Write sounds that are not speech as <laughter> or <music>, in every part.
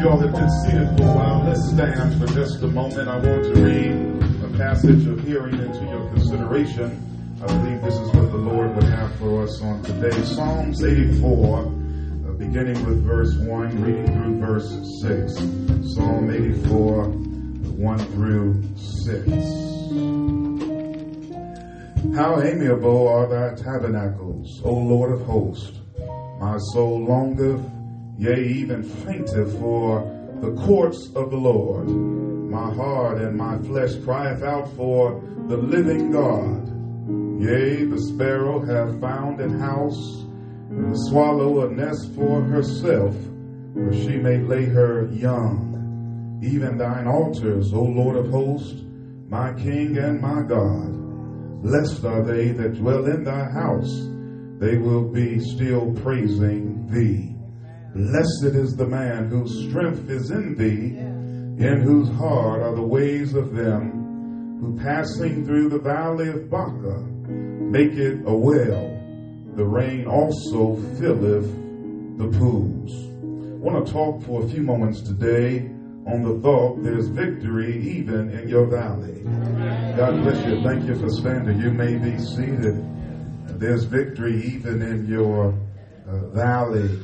you all have been seated for a while, let's stand for just a moment. I want to read a passage of hearing into your consideration. I believe this is what the Lord would have for us on today. Psalms 84, uh, beginning with verse 1, reading through verse 6. Psalm 84, 1 through 6. How amiable are thy tabernacles, O Lord of hosts! My soul longeth yea, even fainteth for the courts of the Lord. My heart and my flesh crieth out for the living God. Yea, the sparrow hath found an house, and the swallow a nest for herself, where she may lay her young. Even thine altars, O Lord of hosts, my King and my God. Blessed are they that dwell in thy house. They will be still praising thee. Blessed is the man whose strength is in thee, in whose heart are the ways of them who passing through the valley of Baca make it a well. The rain also filleth the pools. I want to talk for a few moments today on the thought there's victory even in your valley. God bless you. Thank you for standing. You may be seated. There's victory even in your uh, valley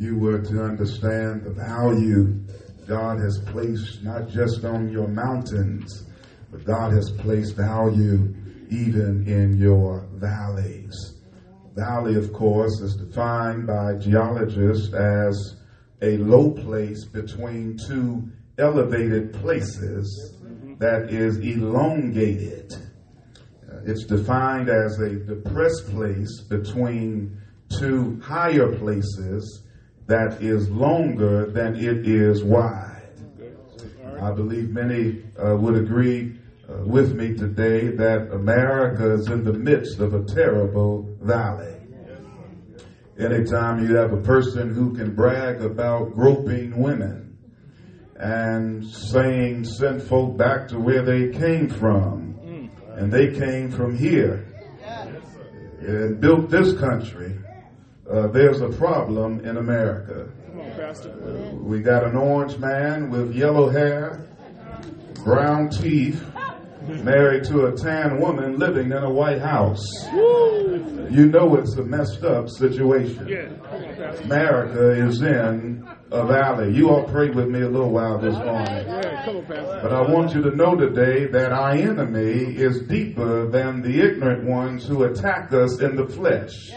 you were to understand the value God has placed not just on your mountains, but God has placed value even in your valleys. Valley, of course, is defined by geologists as a low place between two elevated places that is elongated. Uh, it's defined as a depressed place between two higher places that is longer than it is wide. I believe many uh, would agree uh, with me today that America is in the midst of a terrible valley. Anytime you have a person who can brag about groping women and saying, send folk back to where they came from, and they came from here and built this country uh, there's a problem in America. On, we got an orange man with yellow hair, brown teeth, married to a tan woman living in a White House. You know it's a messed up situation. America is in a valley. You all prayed with me a little while this morning. But I want you to know today that our enemy is deeper than the ignorant ones who attack us in the flesh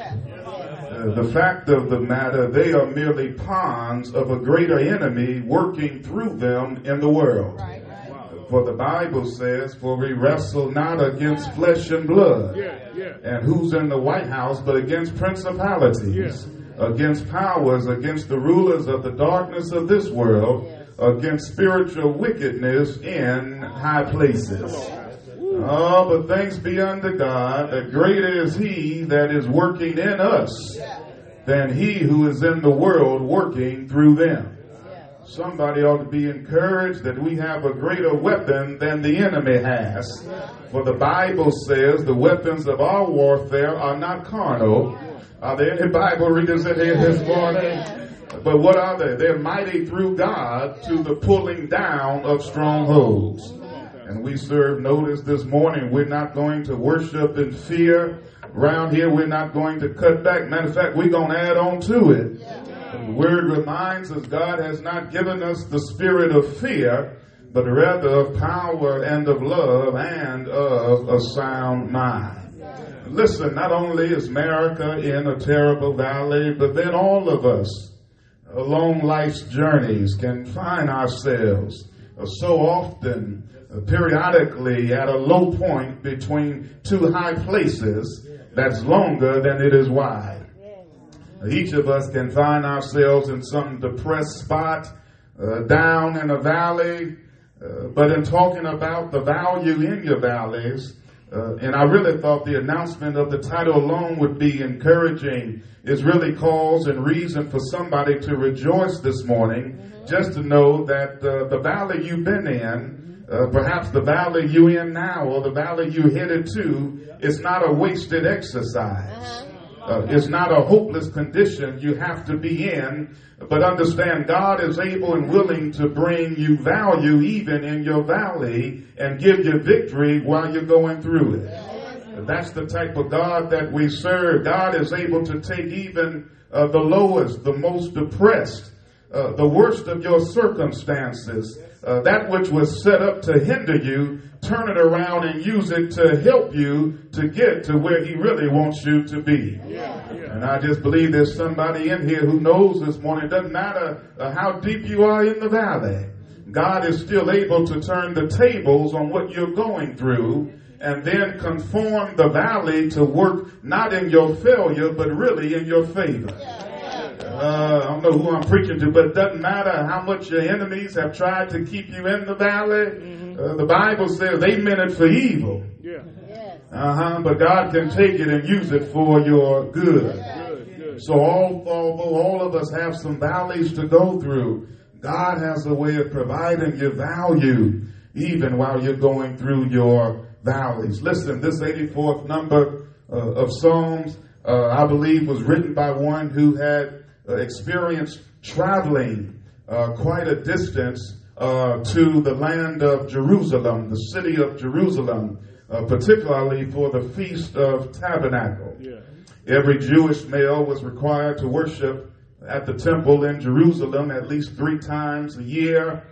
the fact of the matter, they are merely pawns of a greater enemy working through them in the world. Right, right. For the Bible says, For we wrestle not against flesh and blood. Yeah, yeah. And who's in the White House but against principalities, yeah. against powers, against the rulers of the darkness of this world, against spiritual wickedness in high places. Oh, but thanks be unto God that greater is He that is working in us than He who is in the world working through them. Somebody ought to be encouraged that we have a greater weapon than the enemy has. For the Bible says the weapons of our warfare are not carnal. Are there any Bible readers in here this morning? But what are they? They're mighty through God to the pulling down of strongholds. And we serve notice this morning. We're not going to worship in fear. Around here, we're not going to cut back. Matter of fact, we're going to add on to it. The word reminds us God has not given us the spirit of fear, but rather of power and of love and of a sound mind. Listen, not only is America in a terrible valley, but then all of us uh, along life's journeys can find ourselves uh, so often periodically at a low point between two high places that's longer than it is wide. Each of us can find ourselves in some depressed spot, uh, down in a valley, uh, but in talking about the value in your valleys, uh, and I really thought the announcement of the title alone would be encouraging. Is really cause and reason for somebody to rejoice this morning. Just to know that uh, the valley you've been in uh, perhaps the valley you're in now or the valley you're headed to is not a wasted exercise. Uh-huh. Uh, it's not a hopeless condition you have to be in, but understand God is able and willing to bring you value even in your valley and give you victory while you're going through it. That's the type of God that we serve. God is able to take even uh, the lowest, the most depressed, uh, the worst of your circumstances, uh, that which was set up to hinder you, turn it around and use it to help you to get to where He really wants you to be. Yeah, yeah. And I just believe there's somebody in here who knows this morning. It doesn't matter uh, how deep you are in the valley. God is still able to turn the tables on what you're going through and then conform the valley to work not in your failure, but really in your favor. Uh, I don't know who I'm preaching to, but it doesn't matter how much your enemies have tried to keep you in the valley. Mm-hmm. Uh, the Bible says they meant it for evil. Yeah. Uh huh. But God can take it and use it for your good. good, good. So all, although all of us have some valleys to go through, God has a way of providing you value even while you're going through your valleys. Listen, this 84th number uh, of Psalms, uh, I believe, was written by one who had uh, experienced traveling uh, quite a distance uh, to the land of Jerusalem, the city of Jerusalem, uh, particularly for the Feast of Tabernacle. Yeah. Every Jewish male was required to worship at the temple in Jerusalem at least three times a year,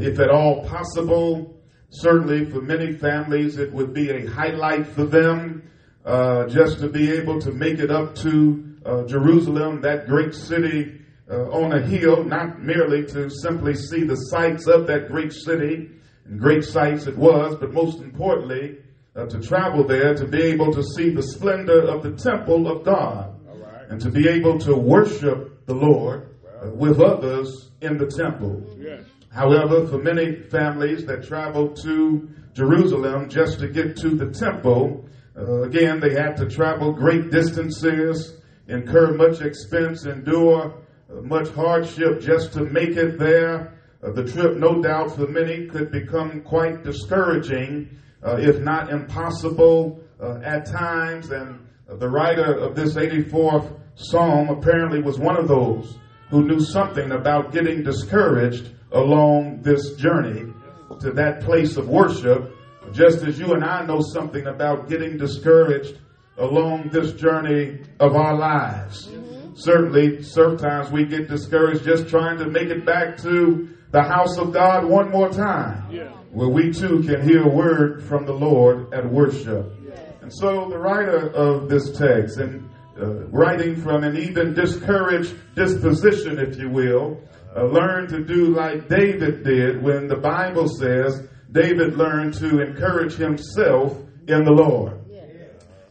if at all possible. Certainly, for many families, it would be a highlight for them uh, just to be able to make it up to uh, Jerusalem, that great city uh, on a hill, not merely to simply see the sights of that great city, and great sights it was, but most importantly, uh, to travel there to be able to see the splendor of the temple of God, right. and to be able to worship the Lord uh, with others in the temple. Yes. However, for many families that traveled to Jerusalem just to get to the temple, uh, again, they had to travel great distances, incur much expense, endure much hardship just to make it there. Uh, the trip, no doubt, for many could become quite discouraging, uh, if not impossible uh, at times. And the writer of this 84th Psalm apparently was one of those who knew something about getting discouraged along this journey to that place of worship, just as you and I know something about getting discouraged along this journey of our lives. Mm-hmm. Certainly, sometimes we get discouraged just trying to make it back to the house of God one more time, yeah. where we too can hear a word from the Lord at worship. Yeah. And so, the writer of this text, and uh, writing from an even discouraged disposition, if you will, uh, learn to do like David did when the Bible says David learned to encourage himself in the Lord.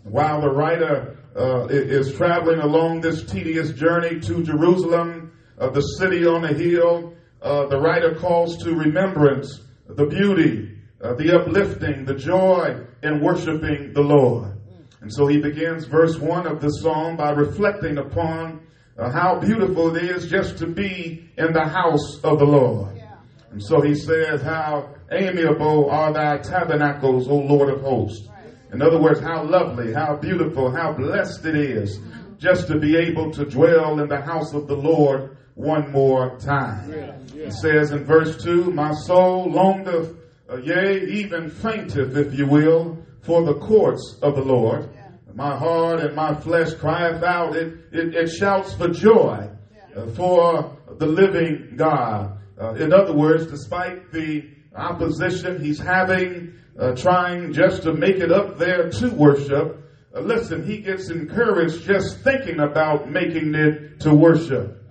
While the writer uh, is traveling along this tedious journey to Jerusalem, uh, the city on a hill, uh, the writer calls to remembrance the beauty, uh, the uplifting, the joy in worshiping the Lord. And so he begins verse 1 of the psalm by reflecting upon uh, how beautiful it is just to be in the house of the Lord. Yeah. And so he says, How amiable are thy tabernacles, O Lord of hosts. In other words, how lovely, how beautiful, how blessed it is just to be able to dwell in the house of the Lord one more time. Yeah. Yeah. It says in verse 2 My soul longeth, uh, yea, even fainteth, if you will, for the courts of the Lord my heart and my flesh crieth out. It, it, it shouts for joy uh, for the living God. Uh, in other words, despite the opposition he's having, uh, trying just to make it up there to worship, uh, listen, he gets encouraged just thinking about making it to worship.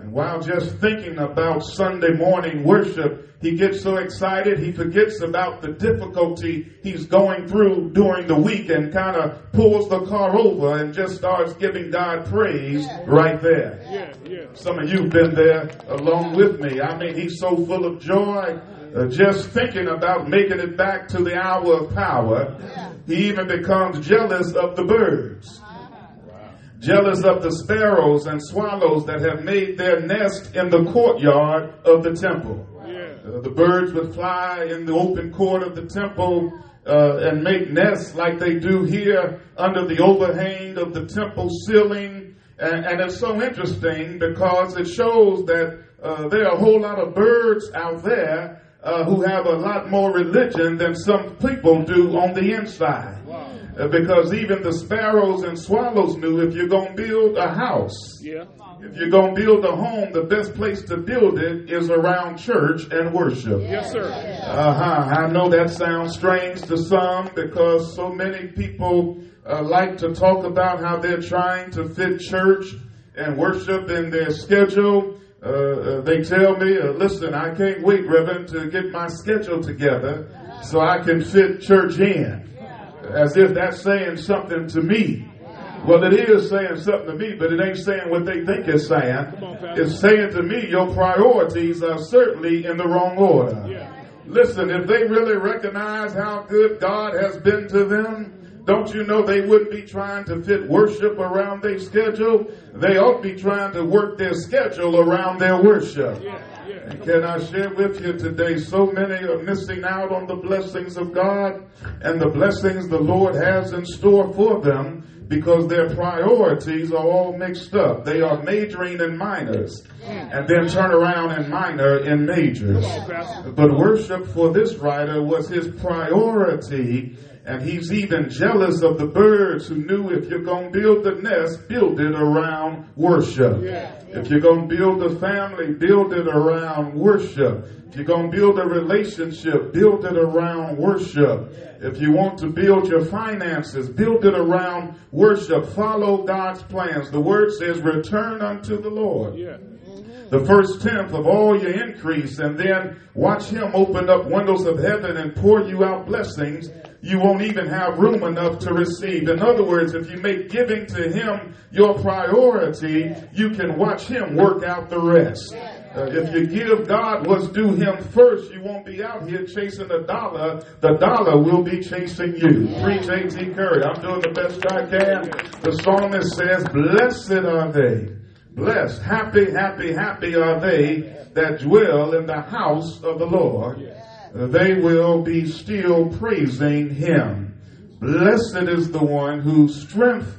And while just thinking about Sunday morning worship, he gets so excited, he forgets about the difficulty he's going through during the week and kind of pulls the car over and just starts giving God praise yeah. right there. Yeah, yeah. Some of you have been there along with me. I mean, he's so full of joy. Uh, just thinking about making it back to the hour of power, he even becomes jealous of the birds jealous of the sparrows and swallows that have made their nest in the courtyard of the temple. Uh, the birds would fly in the open court of the temple uh, and make nests like they do here under the overhang of the temple ceiling. And, and it's so interesting because it shows that uh, there are a whole lot of birds out there uh, who have a lot more religion than some people do on the inside. Wow. Uh, because even the sparrows and swallows knew if you're going to build a house, yeah. if you're going to build a home, the best place to build it is around church and worship. Yes, sir. Uh-huh. I know that sounds strange to some because so many people uh, like to talk about how they're trying to fit church and worship in their schedule. Uh, uh, they tell me, uh, listen, I can't wait, Reverend, to get my schedule together so I can fit church in. As if that's saying something to me. Well, it is saying something to me, but it ain't saying what they think it's saying. It's saying to me, your priorities are certainly in the wrong order. Listen, if they really recognize how good God has been to them, don't you know they wouldn't be trying to fit worship around their schedule? They ought to be trying to work their schedule around their worship. And can I share with you today? So many are missing out on the blessings of God and the blessings the Lord has in store for them because their priorities are all mixed up. They are majoring in minors and then turn around and minor in majors. But worship for this writer was his priority and he's even jealous of the birds who knew if you're going to build the nest, build it around worship. Yeah. If you're going to build a family, build it around worship. If you're going to build a relationship, build it around worship. If you want to build your finances, build it around worship. Follow God's plans. The word says, return unto the Lord. Yeah the first tenth of all your increase and then watch him open up windows of heaven and pour you out blessings you won't even have room enough to receive. In other words, if you make giving to him your priority, you can watch him work out the rest. Uh, if you give God what's due him first, you won't be out here chasing the dollar. The dollar will be chasing you. Preach A.T. Curry. I'm doing the best I can. The psalmist says, Blessed are they Blessed, happy, happy, happy are they that dwell in the house of the Lord. They will be still praising him. Blessed is the one whose strength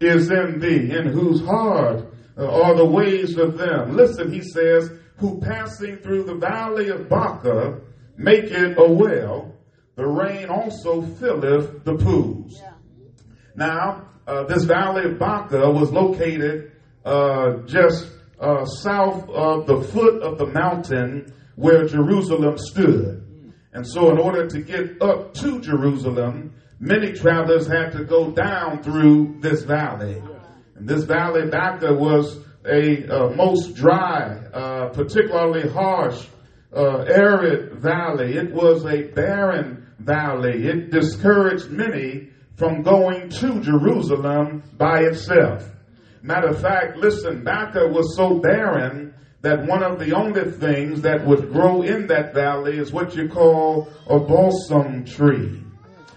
is in thee, and whose heart are the ways of them. Listen, he says, who passing through the valley of Baca make it a well, the rain also filleth the pools. Yeah. Now, uh, this valley of Baca was located uh, just uh, south of the foot of the mountain where Jerusalem stood. And so, in order to get up to Jerusalem, many travelers had to go down through this valley. And this valley Baca was a uh, most dry, uh, particularly harsh, uh, arid valley. It was a barren valley. It discouraged many from going to Jerusalem by itself. Matter of fact, listen, Baca was so barren that one of the only things that would grow in that valley is what you call a balsam tree.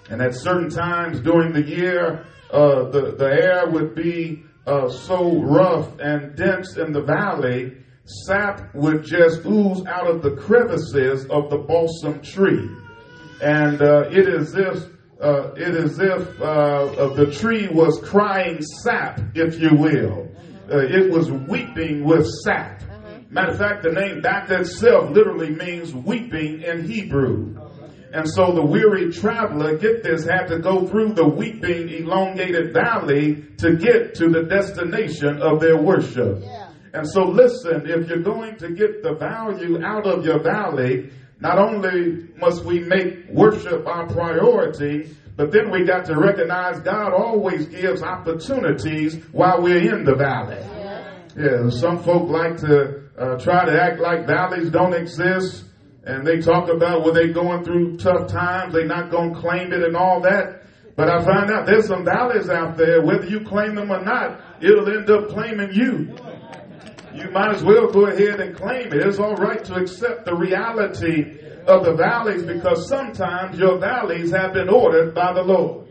And at certain times during the year, uh, the, the air would be uh, so rough and dense in the valley, sap would just ooze out of the crevices of the balsam tree. And uh, it is this uh, it is if uh, the tree was crying sap, if you will. Uh, it was weeping with sap. Matter of fact, the name Baca itself literally means weeping in Hebrew. And so the weary traveler, get this, had to go through the weeping, elongated valley to get to the destination of their worship. Yeah. And so listen, if you're going to get the value out of your valley, not only must we make worship our priority, but then we got to recognize God always gives opportunities while we're in the valley. Yeah, some folk like to uh, try to act like valleys don't exist. And they talk about when they going through tough times, they not going to claim it and all that. But I find out there's some valleys out there, whether you claim them or not, it'll end up claiming you you might as well go ahead and claim it. It's all right to accept the reality of the valleys because sometimes your valleys have been ordered by the Lord.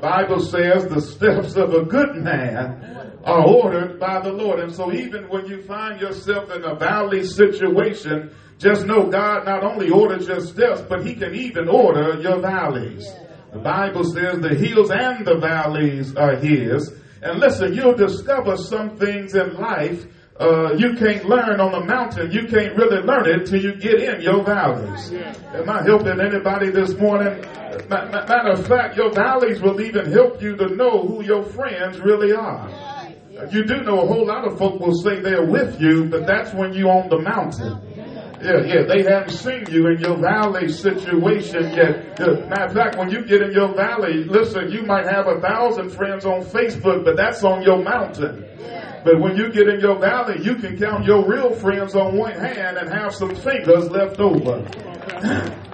Bible says the steps of a good man are ordered by the Lord. And so even when you find yourself in a valley situation, just know God not only orders your steps, but He can even order your valleys. The Bible says the hills and the valleys are His. And listen, you'll discover some things in life uh, you can't learn on the mountain. You can't really learn it till you get in your valleys. Am I helping anybody this morning? Matter of fact, your valleys will even help you to know who your friends really are. You do know a whole lot of folk will say they're with you, but that's when you're on the mountain. Yeah, yeah, they haven't seen you in your valley situation yet. Matter of fact, when you get in your valley, listen, you might have a thousand friends on Facebook, but that's on your mountain. But when you get in your valley, you can count your real friends on one hand and have some fingers left over. <laughs>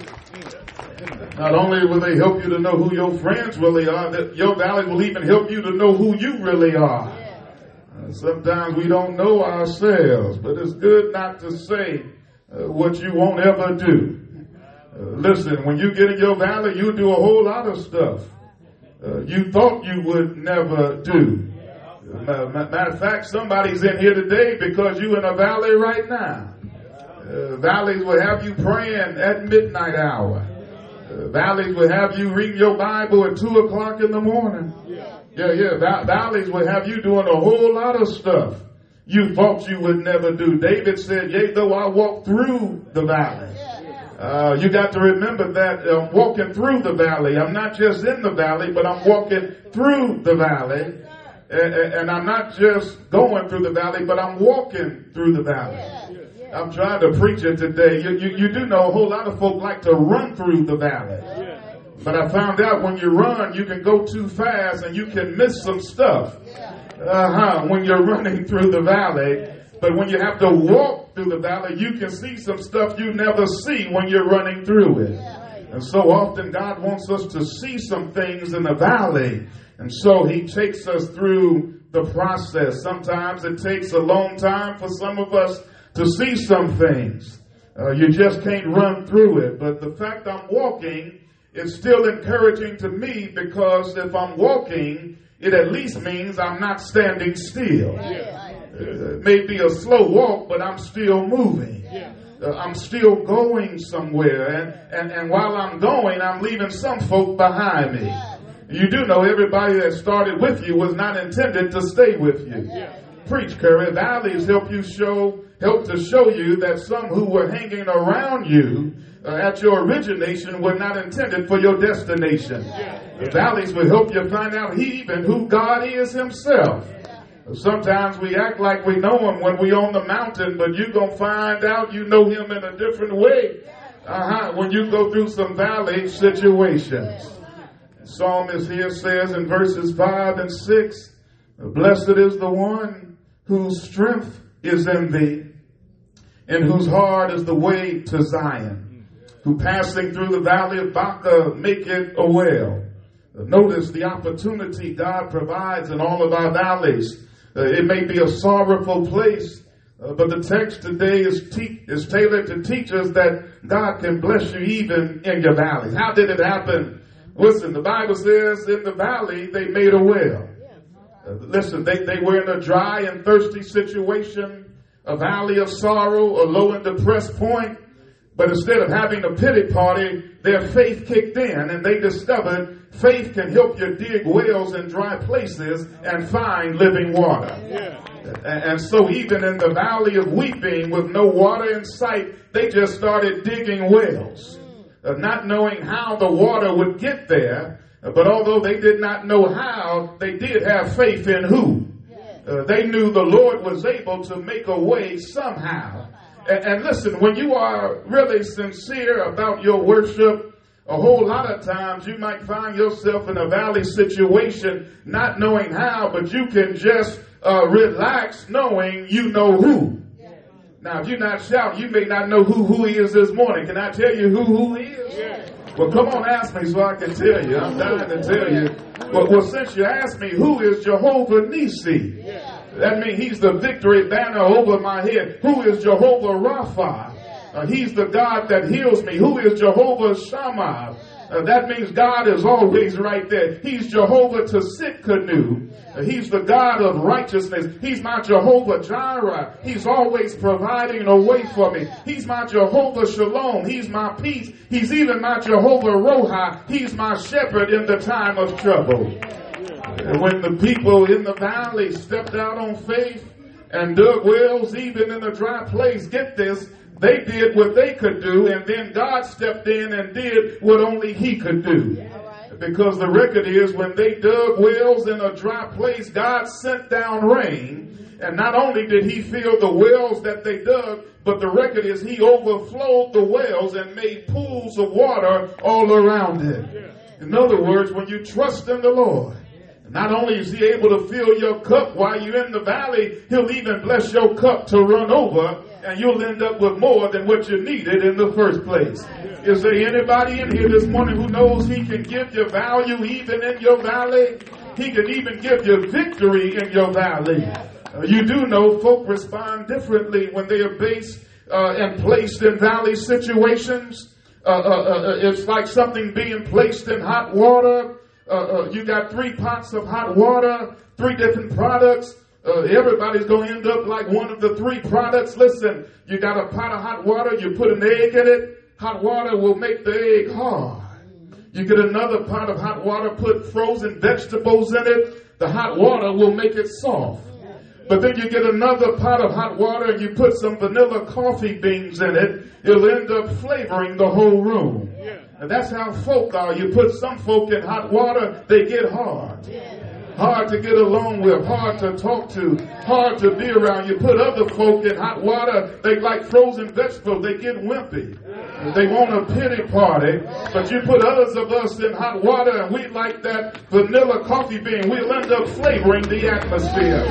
Not only will they help you to know who your friends really are, that your valley will even help you to know who you really are. Uh, sometimes we don't know ourselves, but it's good not to say uh, what you won't ever do. Uh, listen, when you get in your valley, you do a whole lot of stuff uh, you thought you would never do. Matter of fact, somebody's in here today because you're in a valley right now. Uh, valleys will have you praying at midnight hour. Uh, valleys will have you reading your Bible at two o'clock in the morning. Yeah, yeah. Val- valleys will have you doing a whole lot of stuff you thought you would never do. David said, "Yea, though I walk through the valley." Uh, you got to remember that I'm walking through the valley. I'm not just in the valley, but I'm walking through the valley. And I'm not just going through the valley, but I'm walking through the valley. I'm trying to preach it today. You, you, you do know a whole lot of folk like to run through the valley. But I found out when you run, you can go too fast and you can miss some stuff. Uh-huh, when you're <laughs> running through the valley. But when you have to walk through the valley, you can see some stuff you never see when you're running through it. And so often God wants us to see some things in the valley and so he takes us through the process. Sometimes it takes a long time for some of us to see some things. Uh, you just can't run through it. But the fact I'm walking is still encouraging to me because if I'm walking, it at least means I'm not standing still. Yeah. Uh, it may be a slow walk, but I'm still moving. Yeah. Uh, I'm still going somewhere. And, and, and while I'm going, I'm leaving some folk behind me. Yeah. You do know everybody that started with you was not intended to stay with you. Yeah. Preach, Curry. Valleys help you show, help to show you that some who were hanging around you uh, at your origination were not intended for your destination. The valleys will help you find out even who God is Himself. Sometimes we act like we know Him when we on the mountain, but you're gonna find out you know Him in a different way. Uh-huh. When you go through some valley situations psalmist here says in verses 5 and 6 Blessed is the one whose strength is in thee, and whose heart is the way to Zion, who passing through the valley of Baca make it a well. Notice the opportunity God provides in all of our valleys. Uh, it may be a sorrowful place, uh, but the text today is, te- is tailored to teach us that God can bless you even in your valleys. How did it happen? Listen, the Bible says in the valley they made a well. Uh, listen, they, they were in a dry and thirsty situation, a valley of sorrow, a low and depressed point. But instead of having a pity party, their faith kicked in and they discovered faith can help you dig wells in dry places and find living water. Yeah. And so even in the valley of weeping with no water in sight, they just started digging wells uh, not knowing how the water would get there. But although they did not know how, they did have faith in who? Uh, they knew the Lord was able to make a way somehow. And, and listen, when you are really sincere about your worship, a whole lot of times you might find yourself in a valley situation, not knowing how, but you can just uh, relax knowing you know who. Now, if you're not shouting, you may not know who who he is this morning. Can I tell you who who he is? Yeah. Well, come on, ask me so I can tell you. I'm dying to tell you. Well, well since you asked me, who is Jehovah Nisi? Yeah. That means he's the victory banner over my head. Who is Jehovah Rapha? Uh, he's the God that heals me. Who is Jehovah Shammah? Uh, that means God is always right there. He's Jehovah Tsidkenu. Uh, he's the God of righteousness. He's my Jehovah Jireh. He's always providing a way for me. He's my Jehovah Shalom. He's my peace. He's even my Jehovah Roha. He's my shepherd in the time of trouble. And when the people in the valley stepped out on faith and dug wells even in a dry place, get this, they did what they could do, and then God stepped in and did what only He could do. Because the record is when they dug wells in a dry place, God sent down rain. And not only did He fill the wells that they dug, but the record is He overflowed the wells and made pools of water all around it. In other words, when you trust in the Lord, not only is he able to fill your cup while you're in the valley, he'll even bless your cup to run over and you'll end up with more than what you needed in the first place. Is there anybody in here this morning who knows he can give you value even in your valley? He can even give you victory in your valley. Uh, you do know folk respond differently when they are based uh, and placed in valley situations. Uh, uh, uh it's like something being placed in hot water. Uh, you got three pots of hot water, three different products uh, everybody's going to end up like one of the three products. Listen, you got a pot of hot water, you put an egg in it, hot water will make the egg hard. You get another pot of hot water, put frozen vegetables in it, the hot water will make it soft. But then you get another pot of hot water and you put some vanilla coffee beans in it, it'll end up flavoring the whole room. And that's how folk are. You put some folk in hot water, they get hard hard to get along with, hard to talk to, hard to be around. You put other folk in hot water, they like frozen vegetables, they get wimpy. They want a pity party, but you put others of us in hot water and we like that vanilla coffee bean. We'll end up flavoring the atmosphere.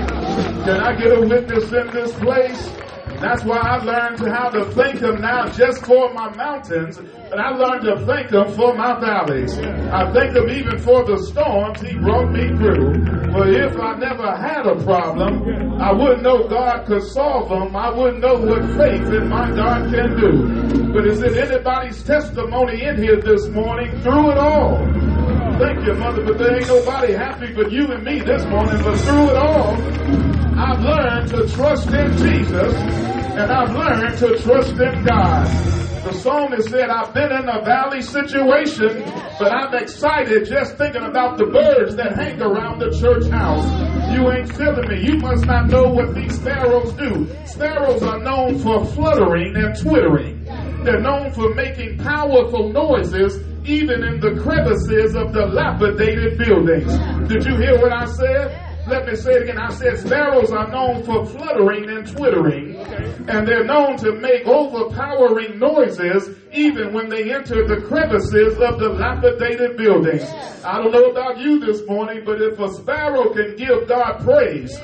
Can I get a witness in this place? That's why I learned how to thank Him now just for my mountains, but I learned to thank Him for my valleys. I thank Him even for the storms He brought me through. But if I never had a problem, I wouldn't know God could solve them. I wouldn't know what faith in my God can do. But is it anybody's testimony in here this morning through it all? Thank you, Mother, but there ain't nobody happy but you and me this morning. But through it all, I've learned to trust in Jesus and I've learned to trust in God. The psalmist said, I've been in a valley situation, but I'm excited just thinking about the birds that hang around the church house. You ain't feeling me. You must not know what these sparrows do. Sparrows are known for fluttering and twittering. They're known for making powerful noises even in the crevices of dilapidated buildings. Did you hear what I said? Let me say it again. I said sparrows are known for fluttering and twittering, and they're known to make overpowering noises even when they enter the crevices of dilapidated buildings. I don't know about you this morning, but if a sparrow can give God praise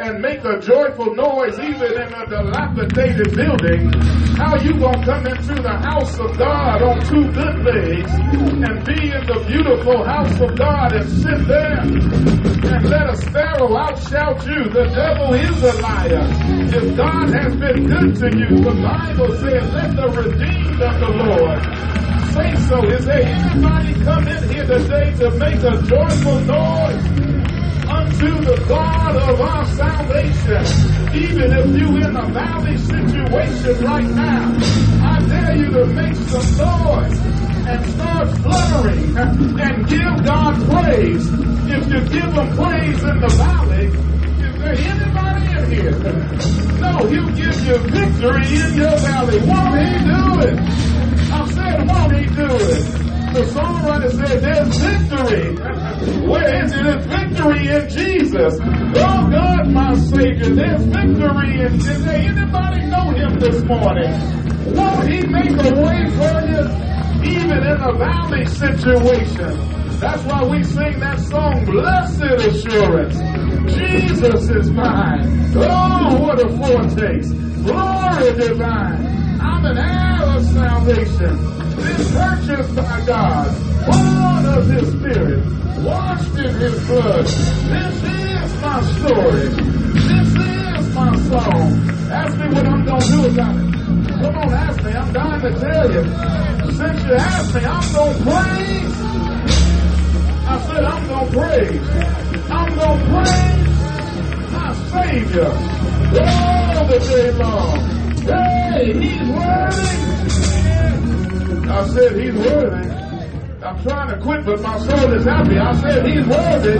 and make a joyful noise even in a dilapidated building, how you gonna come into the house of God on two good legs and be in the beautiful house of God and sit there and let a sparrow outshout you? The devil is a liar. If God has been good to you, the Bible says, let the redeemed of the Lord say so. Is there anybody come in here today to make a joyful noise? Unto the God of our salvation. Even if you in a valley situation right now, I dare you to make some noise and start fluttering and give God praise. If you give him praise in the valley, is there anybody in here? No, he'll give you victory in your valley. Won't he do it? I said, won't he do it? The songwriter said, There's victory. Where is it? There's victory in Jesus. Oh God, my Savior, there's victory in Jesus. Anybody know him this morning? Won't he make a way for you? Even in a valley situation. That's why we sing that song, Blessed Assurance. Jesus is mine. Oh, what a foretaste. Glory divine. I'm an heir of salvation been purchased by God, born of His Spirit, washed in His blood. This is my story. This is my song. Ask me what I'm going to do about it. Come on. ask me, I'm dying to tell you. Since you asked me, I'm going to praise. I said, I'm going to praise. I'm going to praise my Savior all the day long. He's worthy. I said, he's worthy. I'm trying to quit, but my soul is happy. I said, he's worthy.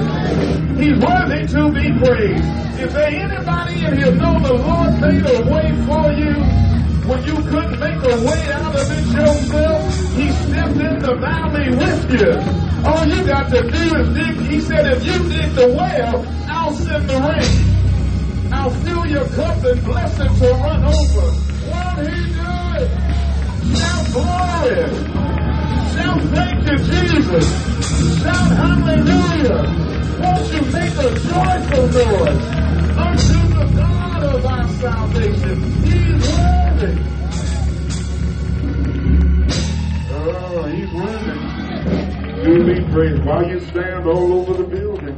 He's worthy to be praised. Is there anybody in here know the Lord made a way for you when you couldn't make a way out of it yourself? He stepped in the valley with you. All you got to do is dig. He said, if you dig the well, I'll send the rain. I'll fill your cup and blessings will run over. Won't he do it? Shout glory. Shout thank you, Jesus. Shout hallelujah. Won't you make a joyful noise unto the God of our salvation? He's worthy. Oh, he's worthy. Do be praised while you stand all over the building.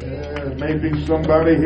Yeah, maybe somebody here.